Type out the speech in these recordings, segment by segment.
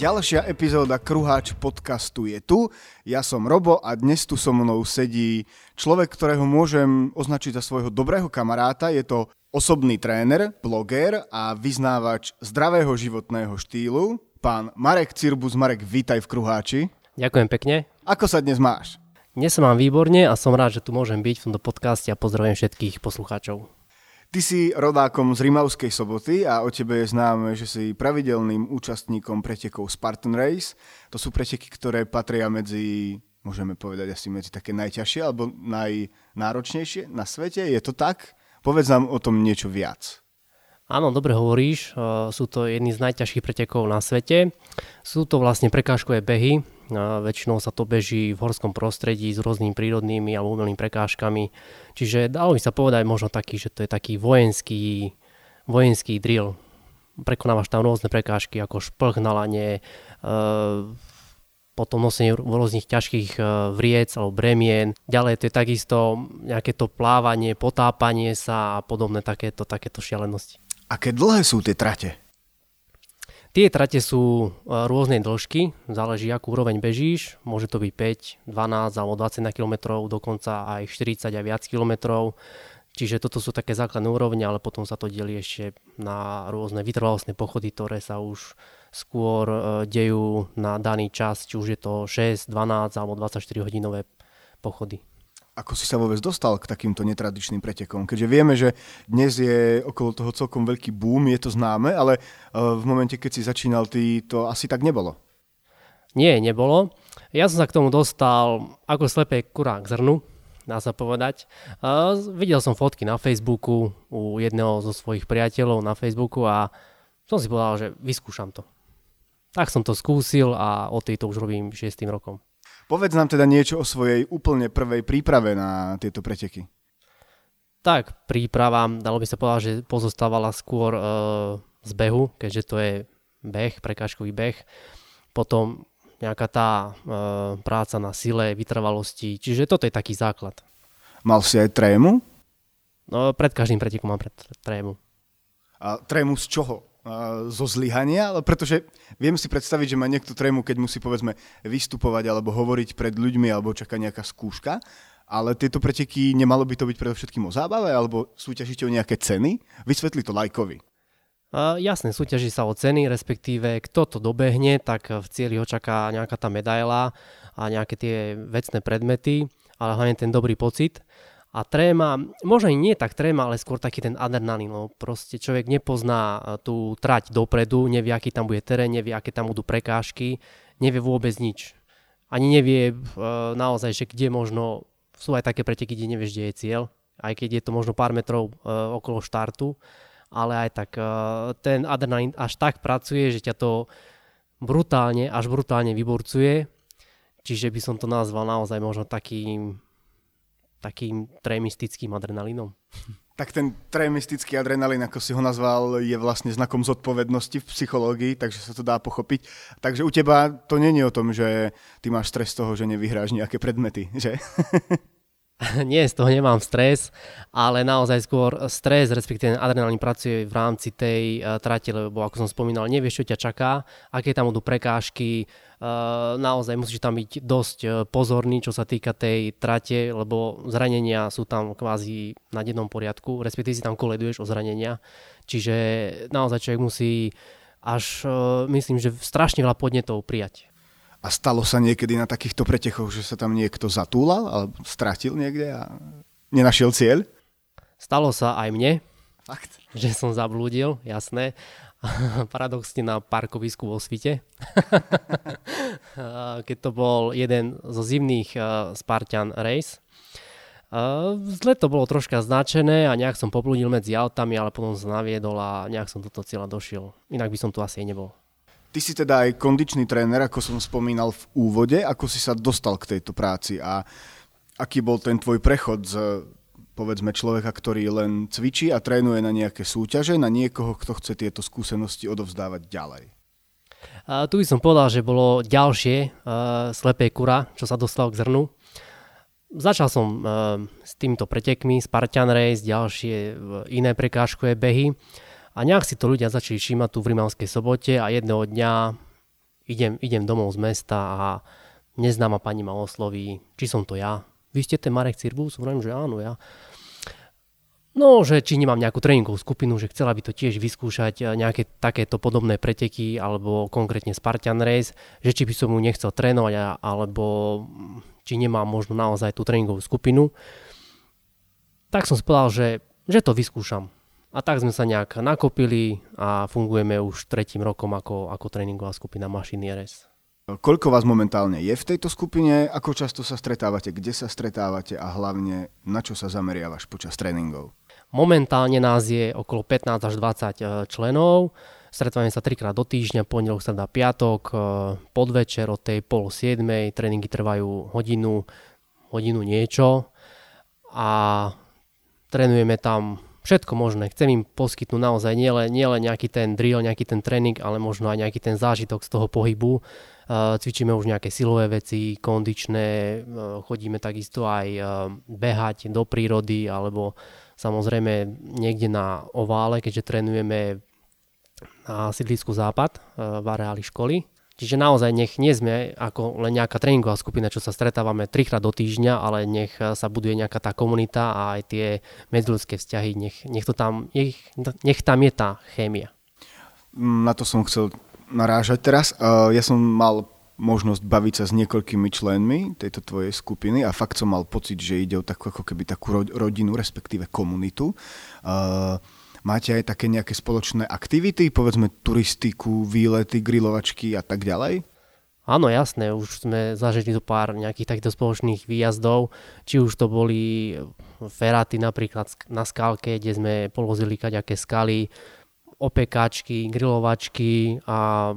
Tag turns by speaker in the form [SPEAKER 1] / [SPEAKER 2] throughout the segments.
[SPEAKER 1] Ďalšia epizóda Kruháč podcastu je tu. Ja som Robo a dnes tu so mnou sedí človek, ktorého môžem označiť za svojho dobrého kamaráta. Je to osobný tréner, bloger a vyznávač zdravého životného štýlu. Pán Marek Cirbus. Marek, vítaj v Kruháči.
[SPEAKER 2] Ďakujem pekne.
[SPEAKER 1] Ako sa dnes máš?
[SPEAKER 2] Dnes sa mám výborne a som rád, že tu môžem byť v tomto podcaste a pozdravujem všetkých poslucháčov.
[SPEAKER 1] Ty si rodákom z Rimavskej soboty a o tebe je známe, že si pravidelným účastníkom pretekov Spartan Race. To sú preteky, ktoré patria medzi, môžeme povedať asi medzi také najťažšie alebo najnáročnejšie na svete. Je to tak? Povedz nám o tom niečo viac.
[SPEAKER 2] Áno, dobre hovoríš, sú to jedny z najťažších pretekov na svete. Sú to vlastne prekážkové behy, väčšinou sa to beží v horskom prostredí s rôznymi prírodnými alebo umelými prekážkami. Čiže dalo by sa povedať možno taký, že to je taký vojenský, vojenský drill. Prekonávaš tam rôzne prekážky ako šplh na lane, e, potom nosenie rôznych ťažkých e, vriec alebo bremien. Ďalej to je takisto nejaké to plávanie, potápanie sa a podobné takéto, takéto šialenosti.
[SPEAKER 1] Aké dlhé sú tie trate?
[SPEAKER 2] Tie trate sú e, rôznej dĺžky, záleží akú úroveň bežíš, môže to byť 5, 12 alebo 20 km, dokonca aj 40 a viac kilometrov. Čiže toto sú také základné úrovne, ale potom sa to delí ešte na rôzne vytrvalostné pochody, ktoré sa už skôr e, dejú na daný čas, či už je to 6, 12 alebo 24 hodinové pochody.
[SPEAKER 1] Ako si sa vôbec dostal k takýmto netradičným pretekom? Keďže vieme, že dnes je okolo toho celkom veľký boom, je to známe, ale e, v momente, keď si začínal, ty to asi tak nebolo.
[SPEAKER 2] Nie, nebolo. Ja som sa k tomu dostal ako slepé kurá k zrnu, dá sa povedať. Uh, videl som fotky na Facebooku u jedného zo svojich priateľov na Facebooku a som si povedal, že vyskúšam to. Tak som to skúsil a od tejto už robím 6 rokom.
[SPEAKER 1] Povedz nám teda niečo o svojej úplne prvej príprave na tieto preteky.
[SPEAKER 2] Tak, príprava, dalo by sa povedať, že pozostávala skôr e, z behu, keďže to je beh, prekážkový beh. Potom nejaká tá e, práca na sile, vytrvalosti, čiže toto je taký základ.
[SPEAKER 1] Mal si aj trému?
[SPEAKER 2] No, pred každým pretekom mám pred trému.
[SPEAKER 1] A trému z čoho? Zo zlyhania, pretože viem si predstaviť, že má niekto trému, keď musí povedzme vystupovať alebo hovoriť pred ľuďmi alebo čaká nejaká skúška, ale tieto preteky nemalo by to byť predovšetkým o zábave alebo súťažíte o nejaké ceny? Vysvetli to lajkovi.
[SPEAKER 2] Uh, jasne, súťaží sa o ceny, respektíve kto to dobehne, tak v cieli ho čaká nejaká tá medaila a nejaké tie vecné predmety, ale hlavne ten dobrý pocit. A tréma, možno nie tak tréma, ale skôr taký ten adrenalín. No proste človek nepozná e, tú trať dopredu, nevie, aký tam bude terén, nevie, aké tam budú prekážky, nevie vôbec nič. Ani nevie e, naozaj, že kde možno, sú aj také preteky, kde nevieš, kde je cieľ, aj keď je to možno pár metrov e, okolo štartu, ale aj tak ten adrenalín až tak pracuje, že ťa to brutálne, až brutálne vyburcuje. Čiže by som to nazval naozaj možno takým takým trémistickým adrenalínom.
[SPEAKER 1] Tak ten trémistický adrenalín, ako si ho nazval, je vlastne znakom zodpovednosti v psychológii, takže sa to dá pochopiť. Takže u teba to není o tom, že ty máš stres z toho, že nevyhráš nejaké predmety, že?
[SPEAKER 2] Nie, z toho nemám stres, ale naozaj skôr stres, respektíve adrenalín pracuje v rámci tej uh, trate, lebo ako som spomínal, nevieš, čo ťa čaká, aké tam budú prekážky, uh, naozaj musíš tam byť dosť uh, pozorný, čo sa týka tej trate, lebo zranenia sú tam kvázi na jednom poriadku, respektíve si tam koleduješ o zranenia, čiže naozaj človek musí až, uh, myslím, že strašne veľa podnetov prijať.
[SPEAKER 1] A stalo sa niekedy na takýchto pretechoch, že sa tam niekto zatúlal alebo stratil niekde a nenašiel cieľ?
[SPEAKER 2] Stalo sa aj mne,
[SPEAKER 1] Fakt?
[SPEAKER 2] že som zablúdil, jasné. Paradoxne na parkovisku vo Svite. Keď to bol jeden zo zimných Spartan Race. Zle to bolo troška značené a nejak som poblúdil medzi autami, ale potom sa naviedol a nejak som toto cieľa došiel. Inak by som tu asi nebol.
[SPEAKER 1] Ty si teda aj kondičný tréner, ako som spomínal v úvode. Ako si sa dostal k tejto práci a aký bol ten tvoj prechod z povedzme človeka, ktorý len cvičí a trénuje na nejaké súťaže, na niekoho, kto chce tieto skúsenosti odovzdávať ďalej?
[SPEAKER 2] A tu by som povedal, že bolo ďalšie uh, slepé kura, čo sa dostalo k zrnu. Začal som uh, s týmito pretekmi, Spartan Race, ďalšie uh, iné prekážkové behy. A nejak si to ľudia začali všímať tu v Rimavskej sobote a jedného dňa idem, idem domov z mesta a neznáma pani ma osloví, či som to ja. Vy ste ten Marek Cirbus? Hovorím, že áno, ja. No, že či nemám nejakú tréningovú skupinu, že chcela by to tiež vyskúšať eh, nejaké takéto podobné preteky alebo konkrétne Spartan Race, že či by som mu nechcel trénovať alebo či nemám možno naozaj tú tréningovú skupinu. Tak som si povedal, že, že to vyskúšam. A tak sme sa nejak nakopili a fungujeme už tretím rokom ako, ako tréningová skupina Mašiny RS.
[SPEAKER 1] Koľko vás momentálne je v tejto skupine, ako často sa stretávate, kde sa stretávate a hlavne na čo sa zameriavaš počas tréningov?
[SPEAKER 2] Momentálne nás je okolo 15 až 20 e, členov. Stretávame sa trikrát do týždňa, pondelok, streda, piatok, e, podvečer od tej pol 7. Tréningy trvajú hodinu, hodinu niečo a trénujeme tam všetko možné. Chcem im poskytnúť naozaj nielen, nielen nejaký ten drill, nejaký ten tréning, ale možno aj nejaký ten zážitok z toho pohybu. E, cvičíme už nejaké silové veci, kondičné, chodíme takisto aj behať do prírody alebo Samozrejme niekde na ovále, keďže trénujeme na sídlisku Západ v areáli školy. Čiže naozaj nech nie sme ako len nejaká tréningová skupina, čo sa stretávame trikrát do týždňa, ale nech sa buduje nejaká tá komunita a aj tie medziludské vzťahy, nech, nech, to tam, nech, nech tam je tá chémia.
[SPEAKER 1] Na to som chcel narážať teraz. E, ja som mal možnosť baviť sa s niekoľkými členmi tejto tvojej skupiny a fakt som mal pocit, že ide o takú ako keby takú rodinu, respektíve komunitu. Uh, máte aj také nejaké spoločné aktivity, povedzme turistiku, výlety, grilovačky a tak ďalej?
[SPEAKER 2] Áno, jasné, už sme zažili do pár nejakých takýchto spoločných výjazdov, či už to boli feráty napríklad na skalke, kde sme polovozili kaďaké skaly, opekačky, grilovačky a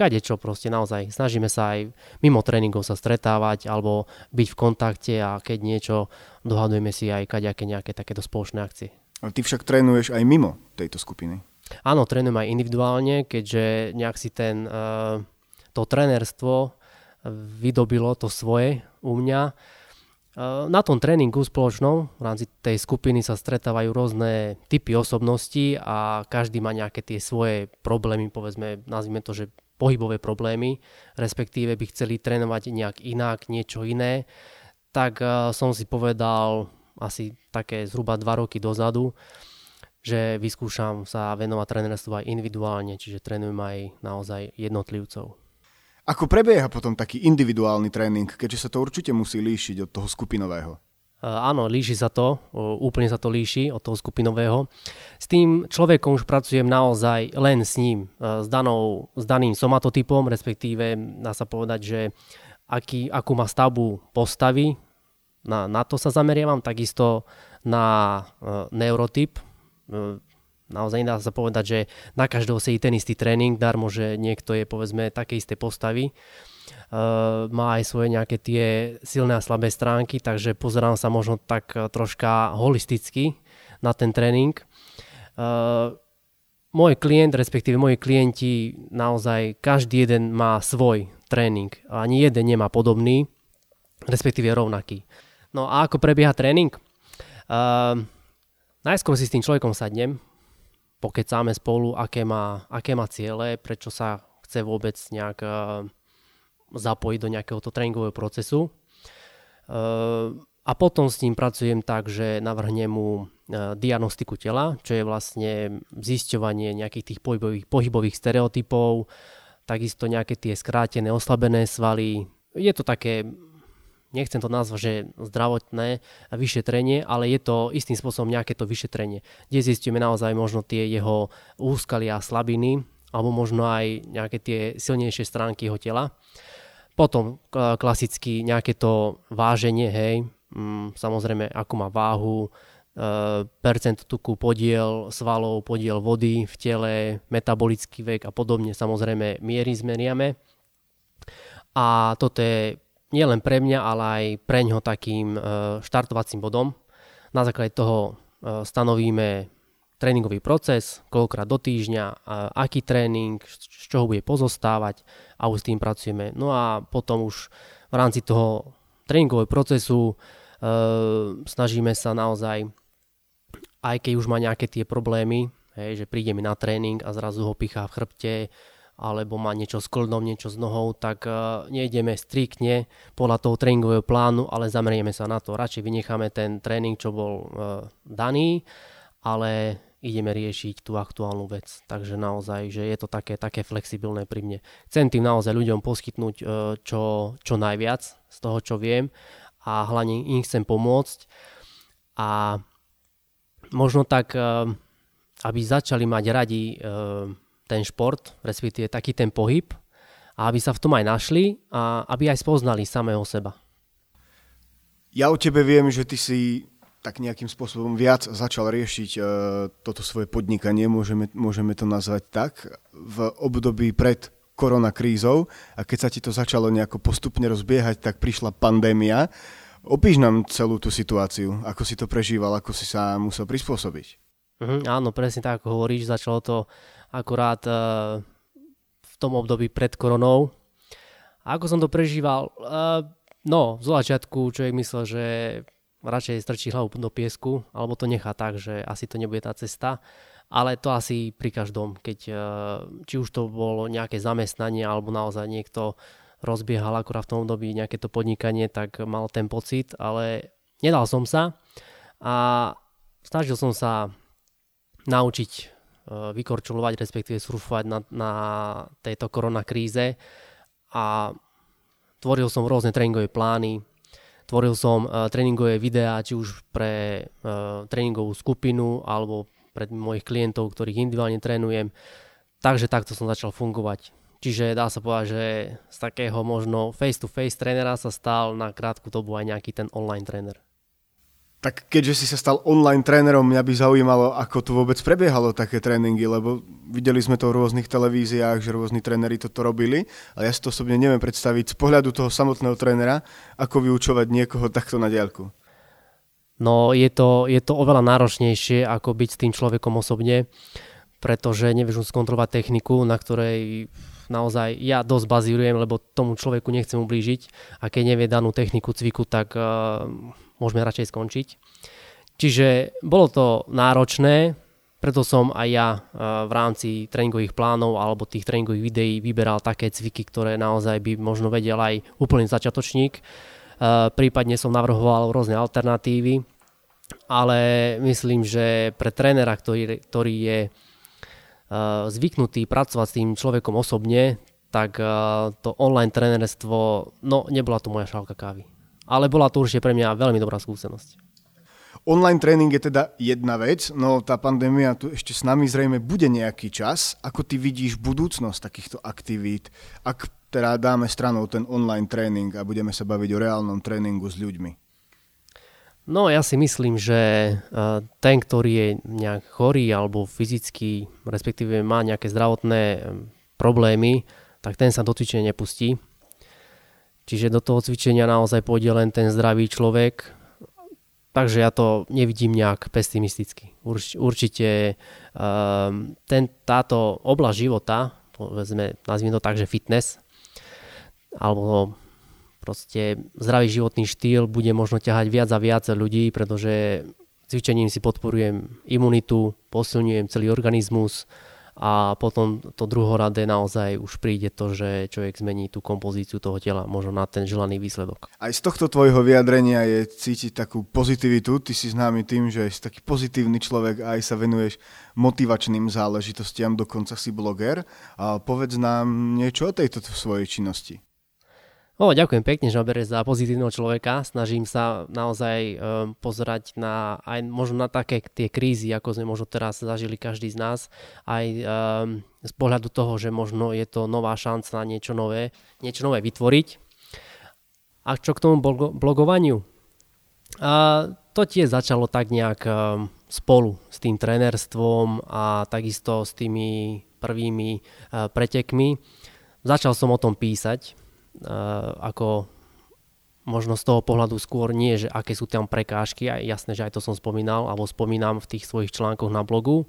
[SPEAKER 2] čo proste naozaj. Snažíme sa aj mimo tréningov sa stretávať alebo byť v kontakte a keď niečo dohadujeme si aj kaďaké nejaké takéto spoločné akcie.
[SPEAKER 1] A ty však trénuješ aj mimo tejto skupiny.
[SPEAKER 2] Áno, trénujem aj individuálne, keďže nejak si ten, uh, to trénerstvo vydobilo to svoje u mňa. Na tom tréningu spoločnom v rámci tej skupiny sa stretávajú rôzne typy osobností a každý má nejaké tie svoje problémy, povedzme, nazvime to, že pohybové problémy, respektíve by chceli trénovať nejak inak, niečo iné, tak uh, som si povedal asi také zhruba 2 roky dozadu, že vyskúšam sa venovať trénerstvu aj individuálne, čiže trénujem aj naozaj jednotlivcov.
[SPEAKER 1] Ako prebieha potom taký individuálny tréning, keďže sa to určite musí líšiť od toho skupinového?
[SPEAKER 2] Eh, áno, líši sa to, úplne sa to líši od toho skupinového. S tým človekom už pracujem naozaj len s ním, eh, s, danou, s daným somatotypom, respektíve dá sa povedať, že aký, akú má stavbu postavy, na, na to sa zameriavam, takisto na uh, neurotyp. Uh, naozaj dá sa povedať, že na každého sedí ten istý tréning, darmo, že niekto je povedzme také isté postavy. Uh, má aj svoje nejaké tie silné a slabé stránky, takže pozerám sa možno tak troška holisticky na ten tréning. Uh, môj klient, respektíve moji klienti, naozaj každý jeden má svoj tréning. Ani jeden nemá podobný, respektíve rovnaký. No a ako prebieha tréning? Uh, najskôr si s tým človekom sadnem, pokecáme spolu, aké má, aké má ciele, prečo sa chce vôbec nejak uh, zapojiť do nejakého tréningového procesu. A potom s ním pracujem tak, že navrhnem mu e, diagnostiku tela, čo je vlastne zisťovanie nejakých tých pohybových, pohybových stereotypov, takisto nejaké tie skrátené, oslabené svaly. Je to také, nechcem to nazvať, že zdravotné vyšetrenie, ale je to istým spôsobom nejaké to vyšetrenie, kde zistíme naozaj možno tie jeho úskalia a slabiny, alebo možno aj nejaké tie silnejšie stránky jeho tela. Potom klasicky nejaké to váženie, hej, mm, samozrejme ako má váhu, e, percent tuku, podiel svalov, podiel vody v tele, metabolický vek a podobne, samozrejme miery zmeriame. A toto je nielen pre mňa, ale aj pre ňo takým e, štartovacím bodom. Na základe toho e, stanovíme tréningový proces, koľkokrát do týždňa, aký tréning, z čoho bude pozostávať a už s tým pracujeme. No a potom už v rámci toho tréningového procesu e, snažíme sa naozaj, aj keď už má nejaké tie problémy, hej, že príde mi na tréning a zrazu ho pichá v chrbte, alebo má niečo s kldom, niečo s nohou, tak uh, nejdeme striktne podľa toho tréningového plánu, ale zamerieme sa na to. Radšej vynecháme ten tréning, čo bol uh, daný, ale ideme riešiť tú aktuálnu vec. Takže naozaj, že je to také, také flexibilné pri mne. Chcem tým naozaj ľuďom poskytnúť uh, čo, čo najviac z toho, čo viem a hlavne im chcem pomôcť. A možno tak, aby začali mať radi ten šport, respektíve taký ten pohyb a aby sa v tom aj našli a aby aj spoznali samého seba.
[SPEAKER 1] Ja o tebe viem, že ty si tak nejakým spôsobom viac začal riešiť uh, toto svoje podnikanie, môžeme, môžeme to nazvať tak, v období pred koronakrízou a keď sa ti to začalo nejako postupne rozbiehať, tak prišla pandémia. Opíš nám celú tú situáciu, ako si to prežíval, ako si sa musel prispôsobiť.
[SPEAKER 2] Uh-huh, áno, presne tak, ako hovoríš, začalo to akurát uh, v tom období pred koronou. A ako som to prežíval? Uh, no, z začiatku človek myslel, že radšej strčí hlavu do piesku, alebo to nechá tak, že asi to nebude tá cesta. Ale to asi pri každom, keď uh, či už to bolo nejaké zamestnanie, alebo naozaj niekto rozbiehal akurát v tom období nejaké to podnikanie, tak mal ten pocit, ale nedal som sa a snažil som sa naučiť Eh, vykorčulovať, respektíve surfovať na, na tejto koronakríze a tvoril som rôzne tréningové plány, tvoril som uh, tréningové videá, či už pre uh, tréningovú skupinu alebo pre mojich klientov, ktorých individuálne trénujem. Takže takto som začal fungovať. Čiže dá sa povedať, že z takého možno face-to-face trénera sa stal na krátku dobu aj nejaký ten online tréner.
[SPEAKER 1] Tak keďže si sa stal online trénerom, mňa by zaujímalo, ako tu vôbec prebiehalo také tréningy, lebo videli sme to v rôznych televíziách, že rôzni tréneri toto robili, ale ja si to osobne neviem predstaviť z pohľadu toho samotného trénera, ako vyučovať niekoho takto na diaľku.
[SPEAKER 2] No je to, je to oveľa náročnejšie, ako byť s tým človekom osobne, pretože nevieš skontrolovať techniku, na ktorej naozaj ja dosť bazírujem, lebo tomu človeku nechcem ublížiť a keď nevie danú techniku cviku, tak uh, môžeme radšej skončiť. Čiže bolo to náročné, preto som aj ja e, v rámci tréningových plánov alebo tých tréningových videí vyberal také cviky, ktoré naozaj by možno vedel aj úplný začiatočník. E, prípadne som navrhoval rôzne alternatívy, ale myslím, že pre trénera, ktorý, ktorý je e, zvyknutý pracovať s tým človekom osobne, tak to online trénerstvo, no nebola to moja šálka kávy ale bola to určite pre mňa veľmi dobrá skúsenosť.
[SPEAKER 1] Online tréning je teda jedna vec, no tá pandémia tu ešte s nami zrejme bude nejaký čas. Ako ty vidíš budúcnosť takýchto aktivít, ak teda dáme stranou ten online tréning a budeme sa baviť o reálnom tréningu s ľuďmi?
[SPEAKER 2] No ja si myslím, že e, ten, ktorý je nejak chorý alebo fyzicky, respektíve má nejaké zdravotné e, problémy, tak ten sa do cvičenia nepustí Čiže do toho cvičenia naozaj pôjde len ten zdravý človek. Takže ja to nevidím nejak pesimisticky. Urč, určite um, ten, táto oblasť života, povedzme, nazvime to tak, že fitness, alebo proste zdravý životný štýl bude možno ťahať viac a viac ľudí, pretože cvičením si podporujem imunitu, posilňujem celý organizmus, a potom to druhoradé naozaj už príde to, že človek zmení tú kompozíciu toho tela možno na ten želaný výsledok.
[SPEAKER 1] Aj z tohto tvojho vyjadrenia je cítiť takú pozitivitu. Ty si známy tým, že si taký pozitívny človek a aj sa venuješ motivačným záležitostiam, dokonca si bloger. A povedz nám niečo o tejto svojej činnosti.
[SPEAKER 2] O, ďakujem pekne, ma za pozitívneho človeka. Snažím sa naozaj um, pozerať na aj možno na také tie krízy, ako sme možno teraz zažili každý z nás, aj um, z pohľadu toho, že možno je to nová šanca na niečo nové, niečo nové vytvoriť. A čo k tomu blogovaniu? A to tiež začalo tak nejak um, spolu s tým trénerstvom a takisto s tými prvými uh, pretekmi. Začal som o tom písať, ako možno z toho pohľadu skôr nie, že aké sú tam prekážky, a jasné, že aj to som spomínal, alebo spomínam v tých svojich článkoch na blogu,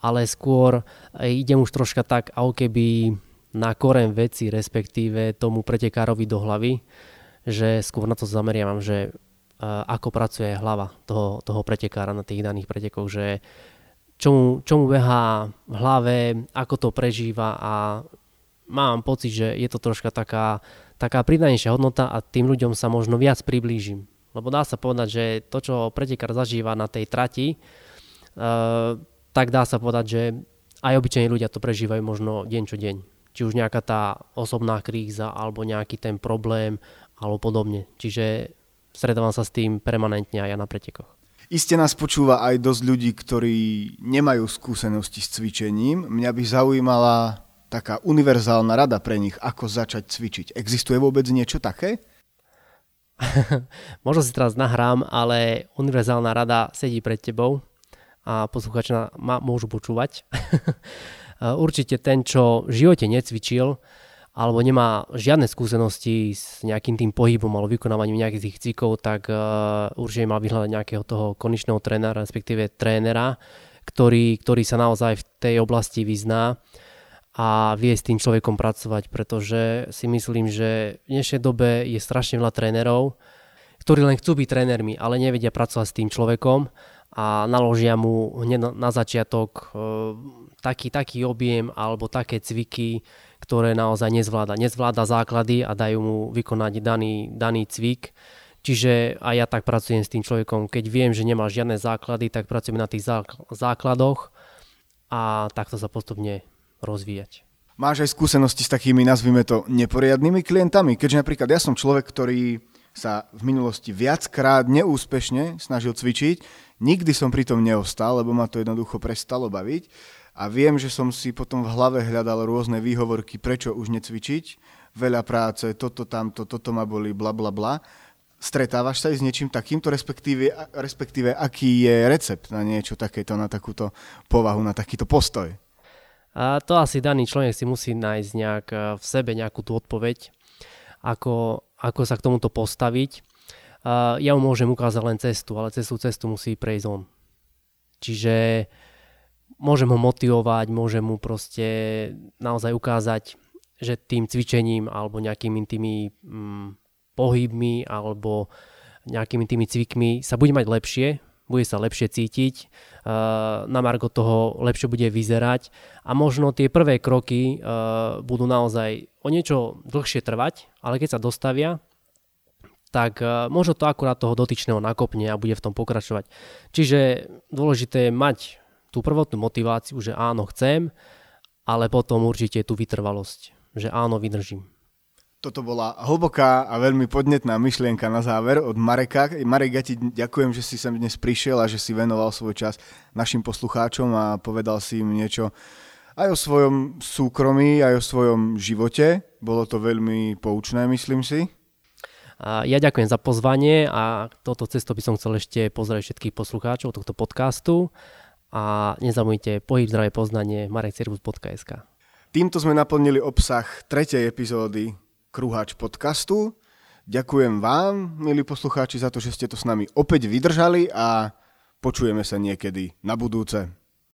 [SPEAKER 2] ale skôr e, idem už troška tak, ako keby na koren veci, respektíve tomu pretekárovi do hlavy, že skôr na to zameriavam, že uh, ako pracuje hlava toho, toho pretekára na tých daných pretekoch, že čo mu behá v hlave, ako to prežíva a mám pocit, že je to troška taká, taká pridanejšia hodnota a tým ľuďom sa možno viac priblížim. Lebo dá sa povedať, že to, čo pretekár zažíva na tej trati, uh, tak dá sa povedať, že aj obyčajní ľudia to prežívajú možno deň čo deň. Či už nejaká tá osobná kríza, alebo nejaký ten problém, alebo podobne. Čiže stretávam sa s tým permanentne aj ja na pretekoch.
[SPEAKER 1] Iste nás počúva aj dosť ľudí, ktorí nemajú skúsenosti s cvičením. Mňa by zaujímala taká univerzálna rada pre nich, ako začať cvičiť. Existuje vôbec niečo také?
[SPEAKER 2] Možno si teraz nahrám, ale univerzálna rada sedí pred tebou a posluchači ma môžu počúvať. Určite ten, čo v živote necvičil, alebo nemá žiadne skúsenosti s nejakým tým pohybom alebo vykonávaním nejakých tých cvikov, tak uh, určite mal vyhľadať nejakého toho konečného trénera, respektíve trénera, ktorý, ktorý sa naozaj v tej oblasti vyzná a vie s tým človekom pracovať, pretože si myslím, že v dnešnej dobe je strašne veľa trénerov, ktorí len chcú byť trénermi, ale nevedia pracovať s tým človekom a naložia mu hneď na začiatok e, taký, taký objem alebo také cviky, ktoré naozaj nezvláda. Nezvláda základy a dajú mu vykonať daný, daný cvik. Čiže aj ja tak pracujem s tým človekom. Keď viem, že nemá žiadne základy, tak pracujeme na tých základoch a takto sa postupne rozvíjať.
[SPEAKER 1] Máš aj skúsenosti s takými, nazvime to, neporiadnymi klientami? Keďže napríklad ja som človek, ktorý sa v minulosti viackrát neúspešne snažil cvičiť, nikdy som pri tom neostal, lebo ma to jednoducho prestalo baviť a viem, že som si potom v hlave hľadal rôzne výhovorky, prečo už necvičiť, veľa práce, toto, tamto, toto ma boli, bla, bla, bla. Stretávaš sa aj s niečím takýmto, respektíve, respektíve aký je recept na niečo takéto, na takúto povahu, na takýto postoj?
[SPEAKER 2] A to asi daný človek si musí nájsť nejak e, v sebe nejakú tú odpoveď, ako, ako sa k tomuto postaviť. A ja mu môžem ukázať len cestu, ale cestu cestu musí prejsť on. Čiže môžem ho motivovať, môžem mu proste naozaj ukázať, že tým cvičením alebo nejakými tými mm, pohybmi alebo nejakými tými cvikmi sa bude mať lepšie, bude sa lepšie cítiť, na margo toho lepšie bude vyzerať a možno tie prvé kroky budú naozaj o niečo dlhšie trvať, ale keď sa dostavia, tak možno to akurát toho dotyčného nakopne a bude v tom pokračovať. Čiže dôležité je mať tú prvotnú motiváciu, že áno, chcem, ale potom určite tú vytrvalosť, že áno, vydržím.
[SPEAKER 1] Toto bola hlboká a veľmi podnetná myšlienka na záver od Mareka. Marek, ja ti ďakujem, že si sem dnes prišiel a že si venoval svoj čas našim poslucháčom a povedal si im niečo aj o svojom súkromí, aj o svojom živote. Bolo to veľmi poučné, myslím si.
[SPEAKER 2] Ja ďakujem za pozvanie a toto cesto by som chcel ešte pozrieť všetkých poslucháčov tohto podcastu a nezabudnite pohyb zdravé poznanie marekcervus.sk
[SPEAKER 1] Týmto sme naplnili obsah tretej epizódy Kruháč podcastu. Ďakujem vám, milí poslucháči, za to, že ste to s nami opäť vydržali a počujeme sa niekedy na budúce.